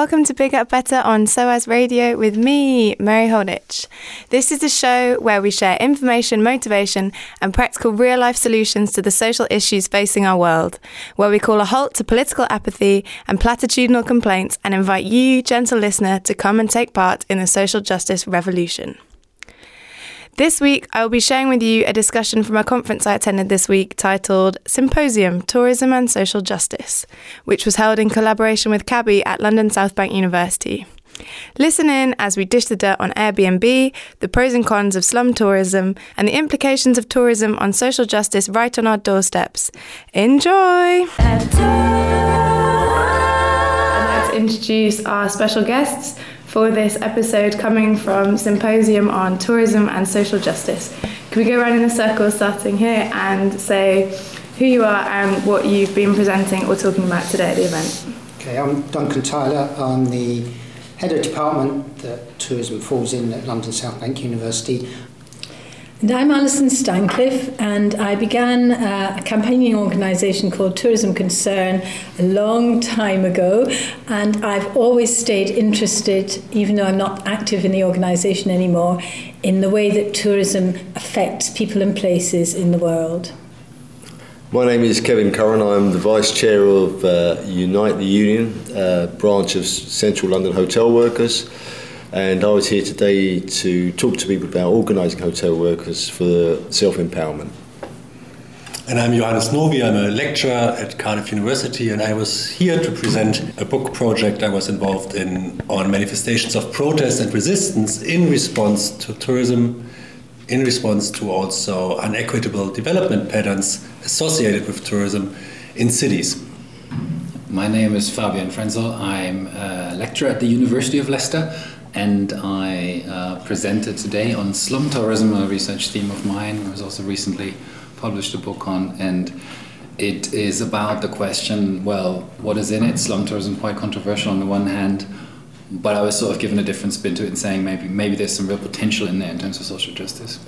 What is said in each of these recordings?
welcome to Big Up Better on SOAS Radio with me, Mary Holditch. This is a show where we share information, motivation, and practical real life solutions to the social issues facing our world, where we call a halt to political apathy and platitudinal complaints and invite you, gentle listener, to come and take part in the social justice revolution. This week, I will be sharing with you a discussion from a conference I attended this week titled Symposium Tourism and Social Justice, which was held in collaboration with CABI at London South Bank University. Listen in as we dish the dirt on Airbnb, the pros and cons of slum tourism, and the implications of tourism on social justice right on our doorsteps. Enjoy! I'd like to introduce our special guests for this episode coming from Symposium on Tourism and Social Justice. Can we go around in a circle starting here and say who you are and what you've been presenting or talking about today at the event? Okay, I'm Duncan Tyler. I'm the head of department that tourism falls in at London South Bank University. And I'm Alison Stancliffe, and I began uh, a campaigning organisation called Tourism Concern a long time ago. And I've always stayed interested, even though I'm not active in the organisation anymore, in the way that tourism affects people and places in the world. My name is Kevin Curran. I'm the Vice Chair of uh, Unite the Union, uh, branch of Central London Hotel Workers and I was here today to talk to people about organising hotel workers for self empowerment. And I'm Johannes Novy, I'm a lecturer at Cardiff University, and I was here to present a book project I was involved in on manifestations of protest and resistance in response to tourism, in response to also unequitable development patterns associated with tourism in cities. My name is Fabian Frenzel. I'm a lecturer at the University of Leicester and I uh, presented today on slum tourism, a research theme of mine. I was also recently published a book on, and it is about the question well, what is in it? Slum tourism, quite controversial on the one hand, but I was sort of given a different spin to it and saying maybe, maybe there's some real potential in there in terms of social justice.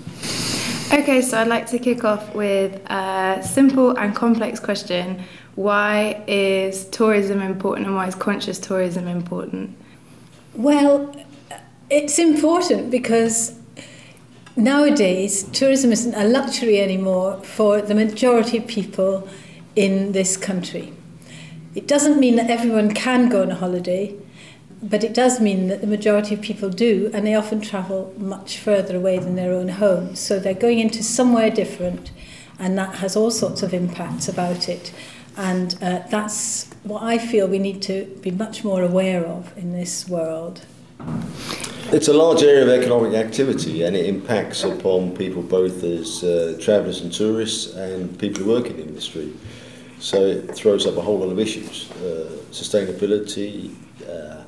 Okay, so I'd like to kick off with a simple and complex question. Why is tourism important and why is conscious tourism important? Well, it's important because nowadays tourism isn't a luxury anymore for the majority of people in this country. It doesn't mean that everyone can go on a holiday, but it does mean that the majority of people do, and they often travel much further away than their own home. So they're going into somewhere different, and that has all sorts of impacts about it. And uh, that's what I feel we need to be much more aware of in this world. It's a large area of economic activity and it impacts upon people both as uh, travellers and tourists and people who work in the industry. So it throws up a whole lot of issues uh, sustainability, uh,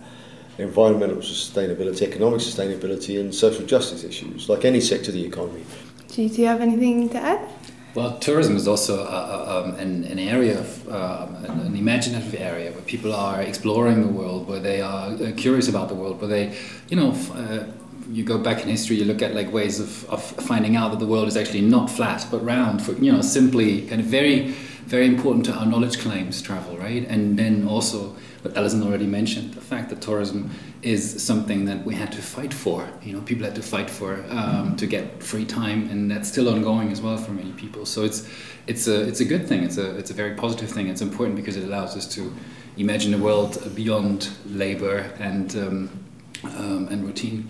environmental sustainability, economic sustainability, and social justice issues, like any sector of the economy. Do you, have anything to add? Well, tourism is also uh, um, an, an area of um, an imaginative area where people are exploring the world, where they are uh, curious about the world, where they, you know, uh, you go back in history, you look at like ways of, of finding out that the world is actually not flat but round. For you know, simply kind of very, very important to our knowledge claims travel, right? And then also what Alison already mentioned, the fact that tourism is something that we had to fight for. You know, people had to fight for um, to get free time, and that's still ongoing as well for many people. So it's it's a it's a good thing. It's a it's a very positive thing. It's important because it allows us to imagine a world beyond labor and um, um, and routine.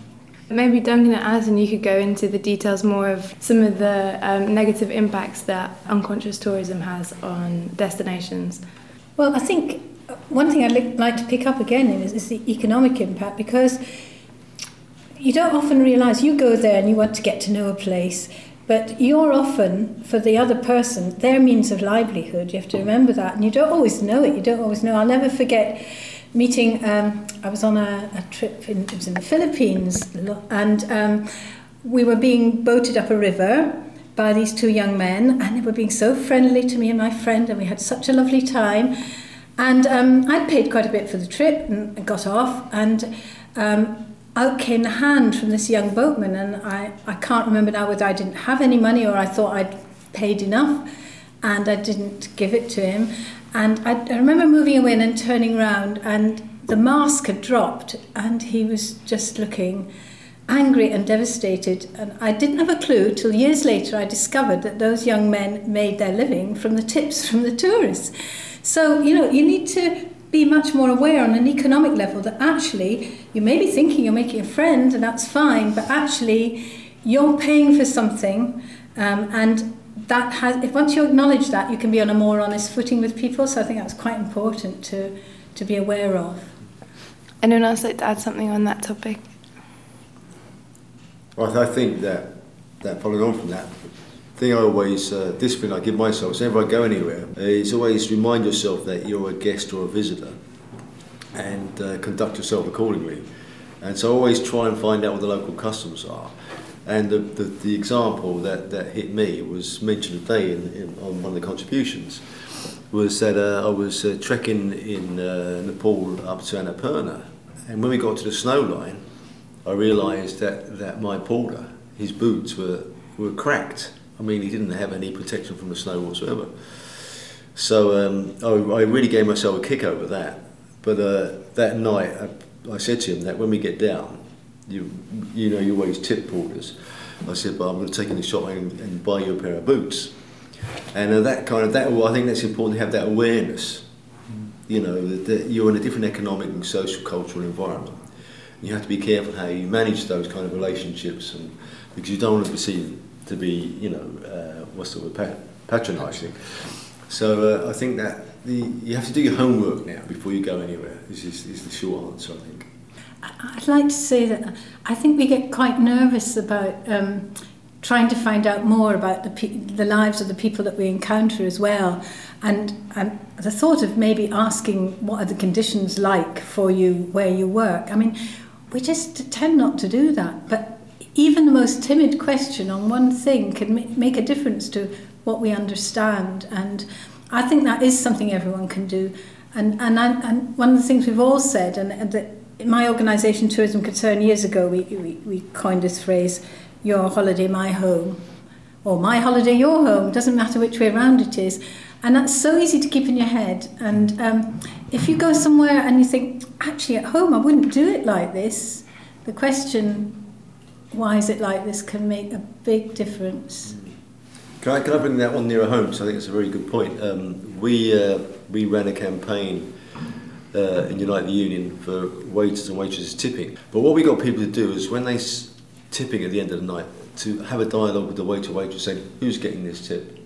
Maybe Duncan and Alison, you could go into the details more of some of the um, negative impacts that unconscious tourism has on destinations. Well, I think one thing I'd like to pick up again is, is the economic impact because you don't often realise you go there and you want to get to know a place, but you're often, for the other person, their means of livelihood. You have to remember that, and you don't always know it. You don't always know. I'll never forget meeting. Um, I was on a, a trip in, it was in the Philippines, and um, we were being boated up a river by these two young men, and they were being so friendly to me and my friend, and we had such a lovely time. And um, I'd paid quite a bit for the trip and got off, and um, out came the hand from this young boatman, and I, I can't remember now whether I didn't have any money or I thought I'd paid enough, and I didn't give it to him. And I, I remember moving away and then turning around, and the mask had dropped and he was just looking angry and devastated. And I didn't have a clue till years later I discovered that those young men made their living from the tips from the tourists. So, you know, you need to be much more aware on an economic level that actually you may be thinking you're making a friend and that's fine, but actually you're paying for something um, and that has if once you acknowledge that you can be on a more honest footing with people. So i think that's quite important to to be aware of. Anyone else like to add something on that topic? Well, I think that that following on from that thing I always uh, discipline I give myself so whenever I go anywhere is always remind yourself that you're a guest or a visitor and uh, conduct yourself accordingly. And so I always try and find out what the local customs are. And the, the, the example that, that hit me was mentioned today in, in, on one of the contributions was that uh, I was uh, trekking in uh, Nepal up to Annapurna. And when we got to the snow line I realised that, that my porter, his boots were, were cracked. I mean he didn't have any protection from the snow whatsoever. So um, I, I really gave myself a kick over that. But uh, that night I, I said to him that when we get down you you know you always tip porters. I said, but I'm going to take in the shop and, and buy you a pair of boots. And uh, that kind of that I think that's important to have that awareness. You know that, that you're in a different economic and social cultural environment. You have to be careful how you manage those kind of relationships, and because you don't want to be seen to be you know uh, what's the word patronising. So uh, I think that the, you have to do your homework now before you go anywhere. This is, is the short answer, I think. I'd like to say that I think we get quite nervous about um, trying to find out more about the, pe- the lives of the people that we encounter as well. And, and the thought of maybe asking what are the conditions like for you where you work. I mean, we just tend not to do that. But even the most timid question on one thing can make a difference to what we understand. And I think that is something everyone can do. And, and, I, and one of the things we've all said, and, and that in my organisation, Tourism Concern, years ago, we, we, we coined this phrase, your holiday, my home, or my holiday, your home, doesn't matter which way around it is. And that's so easy to keep in your head. And um, if you go somewhere and you think, actually, at home, I wouldn't do it like this, the question, why is it like this, can make a big difference. Can I, can I bring that one nearer home? Because I think it's a very good point. Um, we, uh, we ran a campaign uh, in Unite the Union for waiters and waitresses tipping. But what we got people to do is when they s- tipping at the end of the night, to have a dialogue with the waiter waitress saying, who's getting this tip?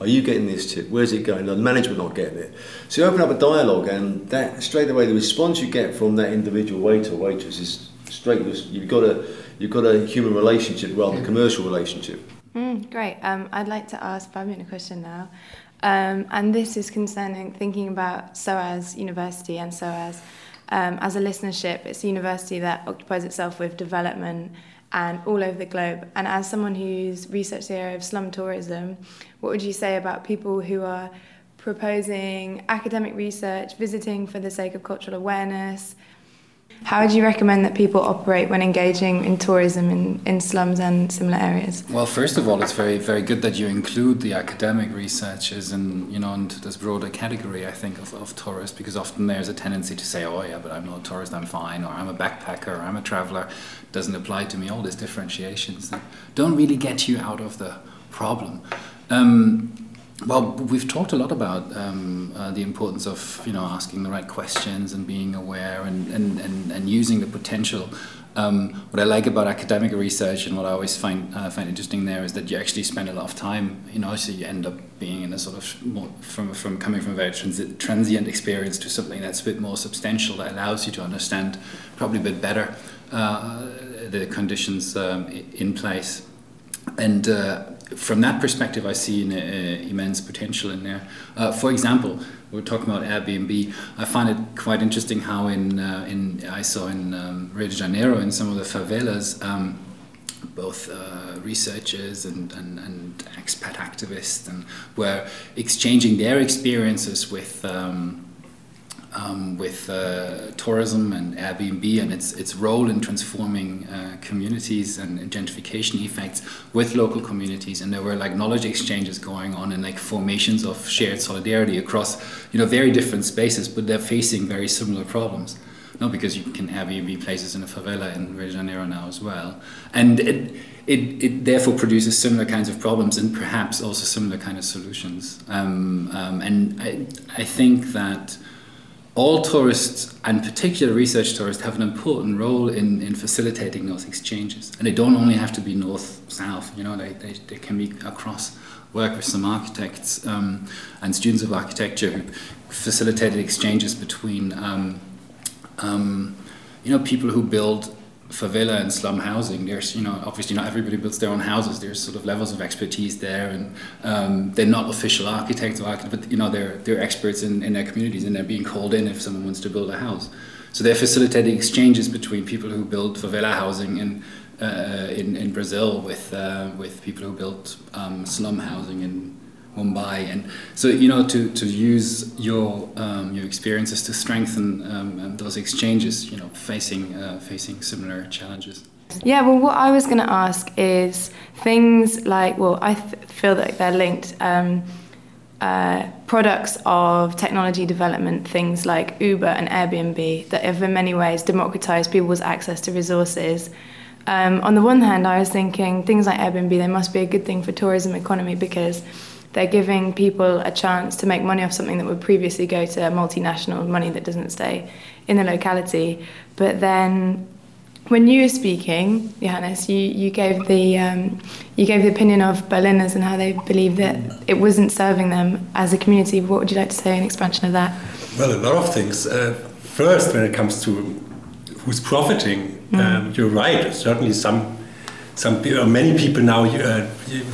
Are you getting this tip? Where's it going? The management not getting it. So you open up a dialogue, and that straight away the response you get from that individual waiter waitress is straight. with You've got a you've got a human relationship rather than a commercial relationship. Mm, great. Um, I'd like to ask Fabian a question now. Um, and this is concerning thinking about SOAS University and SOAS um, as a listenership. It's a university that occupies itself with development and all over the globe. And as someone who's researched the area of slum tourism, what would you say about people who are proposing academic research, visiting for the sake of cultural awareness, How would you recommend that people operate when engaging in tourism in, in slums and similar areas? Well, first of all, it's very, very good that you include the academic researchers and you know into this broader category. I think of, of tourists because often there's a tendency to say, "Oh, yeah, but I'm not a tourist. I'm fine," or "I'm a backpacker," or "I'm a traveler." Doesn't apply to me. All these differentiations that don't really get you out of the problem. Um, well, we've talked a lot about um, uh, the importance of you know asking the right questions and being aware and, and, and, and using the potential. Um, what I like about academic research and what I always find uh, find interesting there is that you actually spend a lot of time. You know, so you end up being in a sort of more, from from coming from a very transi- transient experience to something that's a bit more substantial that allows you to understand probably a bit better uh, the conditions um, in place and. From that perspective, I see an uh, immense potential in there. Uh, for example, we are talking about Airbnb. I find it quite interesting how in uh, in I saw in um, Rio de Janeiro in some of the favelas. Um, both uh, researchers and, and, and expat activists and were exchanging their experiences with um, um, with uh, tourism and Airbnb and its its role in transforming uh, communities and gentrification effects with local communities. And there were like knowledge exchanges going on and like formations of shared solidarity across you know very different spaces, but they're facing very similar problems. No, because you can Airbnb places in a favela in Rio de Janeiro now as well, and it, it, it therefore produces similar kinds of problems and perhaps also similar kind of solutions. Um, um, and I, I think that all tourists, and particular research tourists, have an important role in, in facilitating those exchanges. And they don't only have to be north south, you know, they, they, they can be across. Work with some architects um, and students of architecture who facilitated exchanges between, um, um, you know, people who build favela and slum housing, there's, you know, obviously not everybody builds their own houses. There's sort of levels of expertise there, and um, they're not official architects but you know, they're they're experts in, in their communities, and they're being called in if someone wants to build a house. So they're facilitating exchanges between people who build favela housing in uh, in, in Brazil with uh, with people who build um, slum housing in Mumbai, and so you know to, to use your um, your experiences to strengthen um, um those exchanges, you know, facing uh, facing similar challenges. Yeah, well, what I was going to ask is things like, well, I feel that they're linked. Um, uh, products of technology development, things like Uber and Airbnb, that have in many ways democratized people's access to resources. Um, on the one hand, I was thinking things like Airbnb, they must be a good thing for tourism economy because they're giving people a chance to make money off something that would previously go to multinational money that doesn't stay in the locality. But then when you were speaking, Johannes, you, you gave the um, you gave the opinion of Berliners and how they believe that it wasn't serving them as a community. What would you like to say in expansion of that? Well, a lot of things. Uh, first, when it comes to who's profiting, mm. um, you're right. Certainly, some some many people now uh,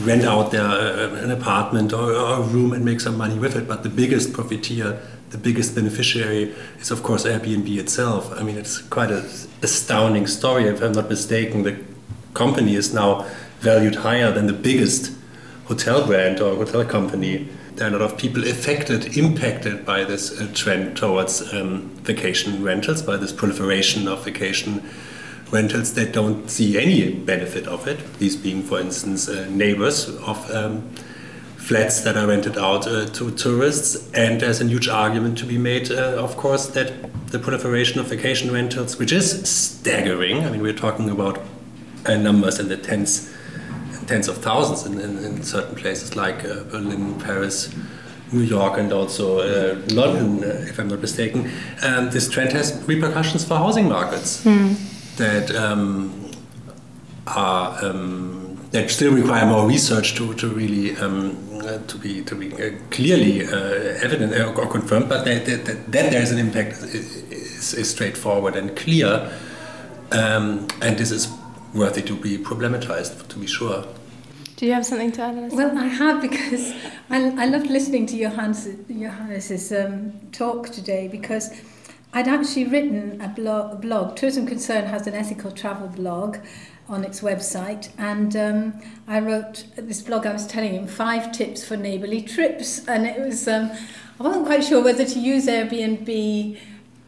rent out their uh, an apartment or, or, a room and make some money with it. But the biggest profiteer, the biggest beneficiary, is of course Airbnb itself. I mean, it's quite an astounding story. If I'm not mistaken, the company is now valued higher than the biggest hotel brand or hotel company. There are a lot of people affected, impacted by this uh, trend towards um, vacation rentals, by this proliferation of vacation rentals that don't see any benefit of it. These being, for instance, uh, neighbors of um, flats that are rented out uh, to tourists. And there's a huge argument to be made, uh, of course, that the proliferation of vacation rentals, which is staggering. I mean, we're talking about uh, numbers in the tens, tens of thousands in, in, in certain places like uh, Berlin, Paris. New York and also uh, London, if I'm not mistaken. Um, this trend has repercussions for housing markets. Mm that um, are um, that still require more research to, to really um, uh, to be to be uh, clearly uh, evident or confirmed, but that, that, that, there is an impact is, is straightforward and clear, um, and this is worthy to be problematized to be sure. Do you have something to add? Well, I have because I, I loved listening to Johannes, Johannes's um, talk today because I'd actually written a blog, blog. Tourism Concern has an ethical travel blog on its website, and um, I wrote this blog. I was telling him five tips for neighbourly trips, and it was um, I wasn't quite sure whether to use Airbnb.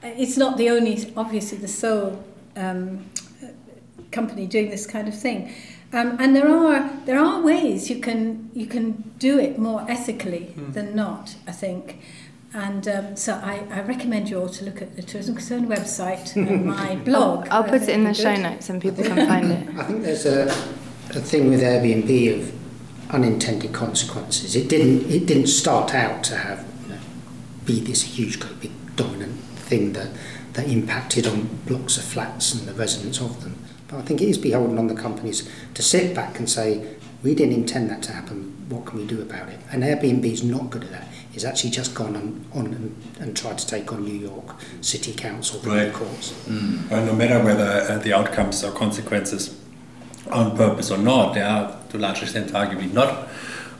It's not the only, obviously, the sole um, company doing this kind of thing. Um, and there are there are ways you can you can do it more ethically mm. than not. I think. And um, so I, I recommend you all to look at the Tourism Concern website and my blog. I'll, I'll put it in the good. show notes and people can find it. I think there's a, a thing with Airbnb of unintended consequences. It didn't it didn't start out to have you know, be this huge big dominant thing that that impacted on blocks of flats and the residents of them. But I think it is beholden on the companies to sit back and say, we didn't intend that to happen. What can we do about it? And Airbnb is not good at that. It's actually just gone on, on and, and tried to take on New York City Council, the right. courts. Mm. Well, no matter whether uh, the outcomes or consequences on purpose or not, they are to a large extent arguably not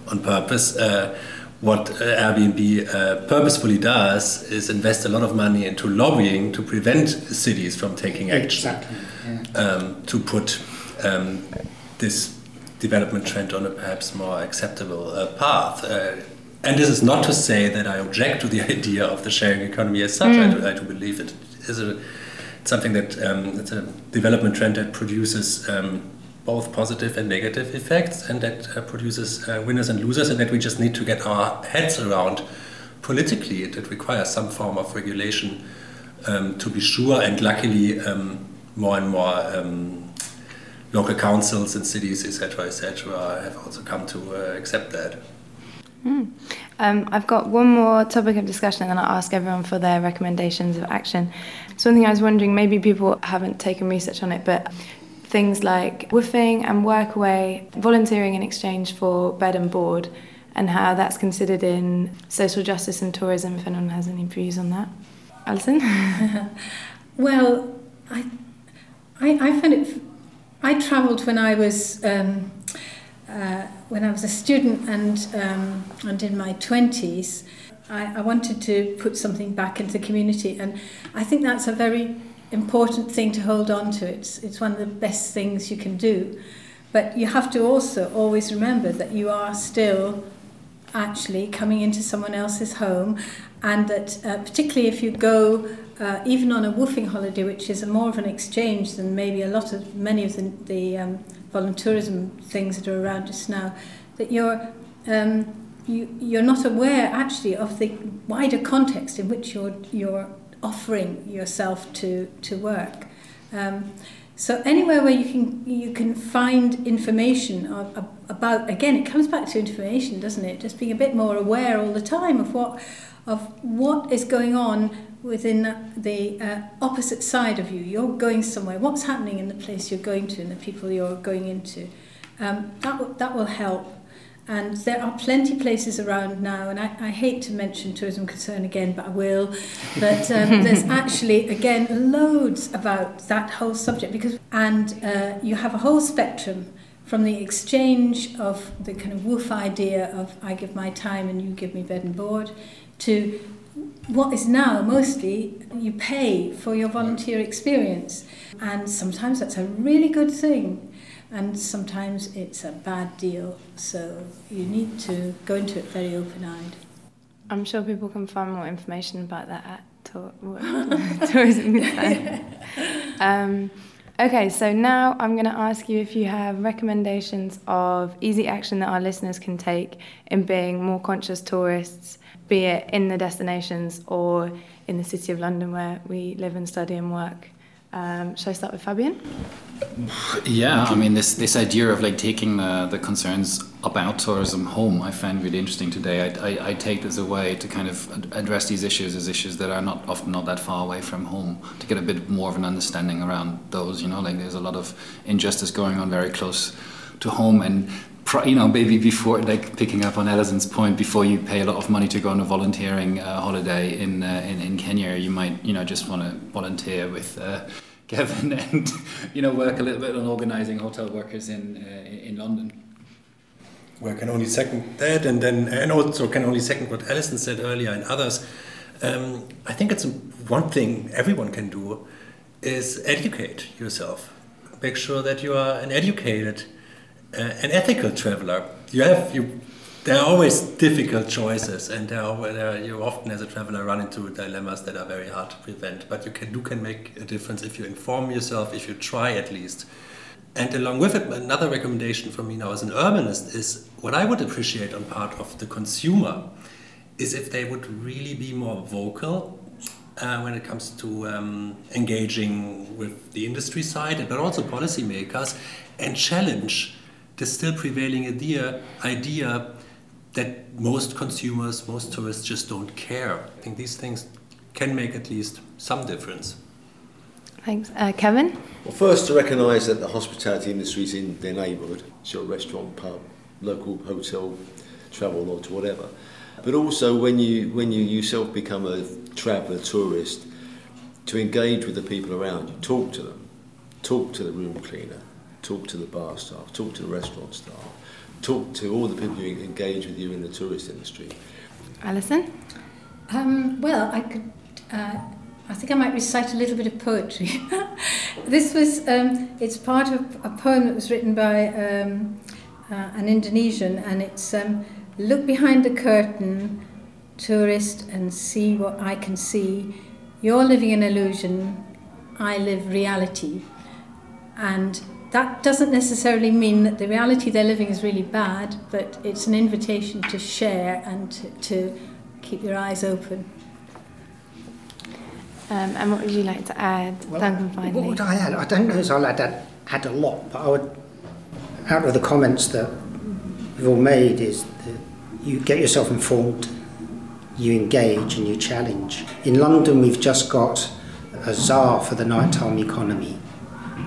on purpose. Uh, what uh, Airbnb uh, purposefully does is invest a lot of money into lobbying to prevent cities from taking action. Exactly. Yeah. Um, to put um, this development trend on a perhaps more acceptable uh, path. And this is not to say that I object to the idea of the sharing economy as such. Mm. I, do, I, do, believe it is a, something that um, it's a development trend that produces um, both positive and negative effects, and that uh, produces uh, winners and losers, and that we just need to get our heads around politically. It, it requires some form of regulation um, to be sure. And luckily, um, more and more um, local councils and cities, etc., etc., have also come to uh, accept that. Mm. Um, I've got one more topic of discussion, and then I'll ask everyone for their recommendations of action. So, one thing I was wondering, maybe people haven't taken research on it, but things like WWOOFing and workaway, volunteering in exchange for bed and board, and how that's considered in social justice and tourism, if anyone has any views on that. Alison? well, I, I, I find it. I travelled when I was um, uh, when I was a student and um, and in my twenties. I, I wanted to put something back into the community, and I think that's a very important thing to hold on to. It's it's one of the best things you can do, but you have to also always remember that you are still actually coming into someone else's home, and that uh, particularly if you go uh, even on a WWOOFing holiday, which is more of an exchange than maybe a lot of many of the, the um, volunteerism things that are around us now, that you're um, you, you're not aware actually of the wider context in which you're you're offering yourself to to work. Um, so anywhere where you can you can find information about again it comes back to information doesn't it just being a bit more aware all the time of what of what is going on within the uh, opposite side of you. You're going somewhere. What's happening in the place you're going to and the people you're going into? Um, that, that will help. And there are plenty places around now, and I, I hate to mention tourism concern again, but I will. But um, there's actually, again, loads about that whole subject because, and uh, you have a whole spectrum from the exchange of the kind of WWOOF idea of I give my time and you give me bed and board to what is now mostly you pay for your volunteer experience. And sometimes that's a really good thing and sometimes it's a bad deal. So you need to go into it very open-eyed. I'm sure people can find more information about that at Tourism um, Okay, so now I'm going to ask you if you have recommendations of easy action that our listeners can take in being more conscious tourists, be it in the destinations or in the City of London where we live and study and work. Um, shall I start with Fabian? Yeah, I mean this this idea of like taking the, the concerns about tourism home, I find really interesting today. I, I, I take this away to kind of address these issues as issues that are not often not that far away from home to get a bit more of an understanding around those. You know, like there's a lot of injustice going on very close to home and you know, maybe before, like picking up on Alison's point, before you pay a lot of money to go on a volunteering uh, holiday in, uh, in in Kenya, you might, you know, just want to volunteer with uh, Kevin and, you know, work a little bit on organising hotel workers in uh, in London. Well, I can only second that, and then and also can only second what Alison said earlier and others. Um, I think it's one thing everyone can do is educate yourself. Make sure that you are an educated an ethical traveler. You have you. There are always difficult choices, and there are, there you often, as a traveler, run into dilemmas that are very hard to prevent. But you can you can make a difference if you inform yourself, if you try at least. And along with it, another recommendation for me now as an urbanist is what I would appreciate on part of the consumer is if they would really be more vocal uh, when it comes to um, engaging with the industry side, but also policymakers, and challenge the still prevailing idea, idea that most consumers, most tourists just don't care. I think these things can make at least some difference. Thanks. Uh, Kevin? Well, first to recognise that the hospitality industry is in their neighbourhood, so restaurant, pub, local hotel, travel lodge, whatever. But also when you, when you yourself become a traveller, tourist, to engage with the people around you, talk to them, talk to the room cleaner, talk to the bar staff, talk to the restaurant staff, talk to all the people who engage with you in the tourist industry. Alison? Um, well, I could. Uh, I think I might recite a little bit of poetry. this was. Um, it's part of a poem that was written by um, uh, an Indonesian, and it's um, look behind the curtain, tourist, and see what I can see. You're living an illusion. I live reality, and that doesn't necessarily mean that the reality they're living is really bad, but it's an invitation to share and to, to keep your eyes open. Um, and what would you like to add, Well, Duncan, finally? What would I add? I don't know if I'll add, add, add a lot, but I would, out of the comments that we've all made, is that you get yourself informed, you engage and you challenge. In London, we've just got a czar for the nighttime economy.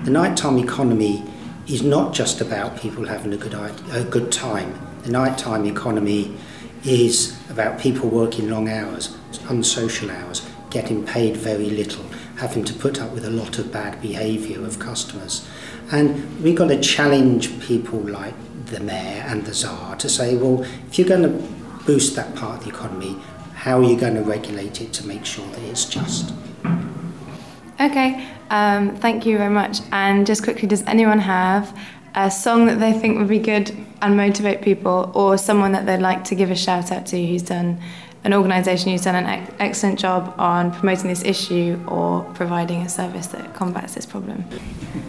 The nighttime economy is not just about people having a good, a good time. The nighttime economy is about people working long hours, unsocial hours, getting paid very little, having to put up with a lot of bad behaviour of customers. And we've got to challenge people like the mayor and the czar to say, well, if you're going to boost that part of the economy, how are you going to regulate it to make sure that it's just? Okay, um, thank you very much. And just quickly, does anyone have a song that they think would be good and motivate people, or someone that they'd like to give a shout out to who's done an organisation who's done an ex- excellent job on promoting this issue or providing a service that combats this problem?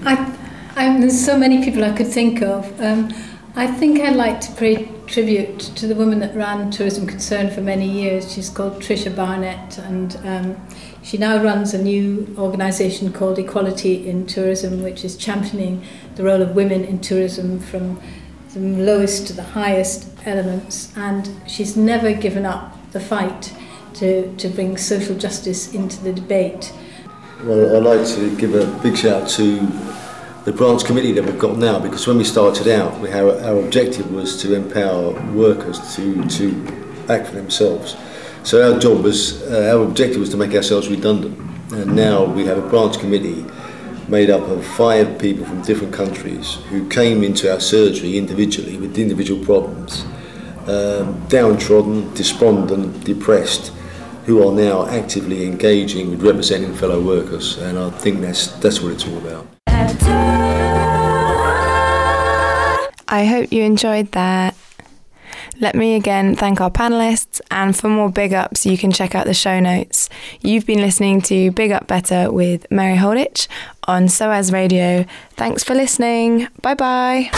I, I, there's so many people I could think of. Um, I think I'd like to pay tribute to the woman that ran Tourism Concern for many years. She's called Tricia Barnett, and um, she now runs a new organisation called Equality in Tourism, which is championing the role of women in tourism from the lowest to the highest elements. And she's never given up the fight to, to bring social justice into the debate. Well, I'd like to give a big shout out to the branch committee that we've got now because when we started out, we, our, our objective was to empower workers to, to act for themselves. So our job was, uh, our objective was to make ourselves redundant. And now we have a branch committee made up of five people from different countries who came into our surgery individually with individual problems, um, downtrodden, despondent, depressed, who are now actively engaging with representing fellow workers. And I think that's, that's what it's all about. I hope you enjoyed that. Let me again thank our panelists, and for more big ups, you can check out the show notes. You've been listening to Big Up Better with Mary Holditch on SOAS Radio. Thanks for listening. Bye bye.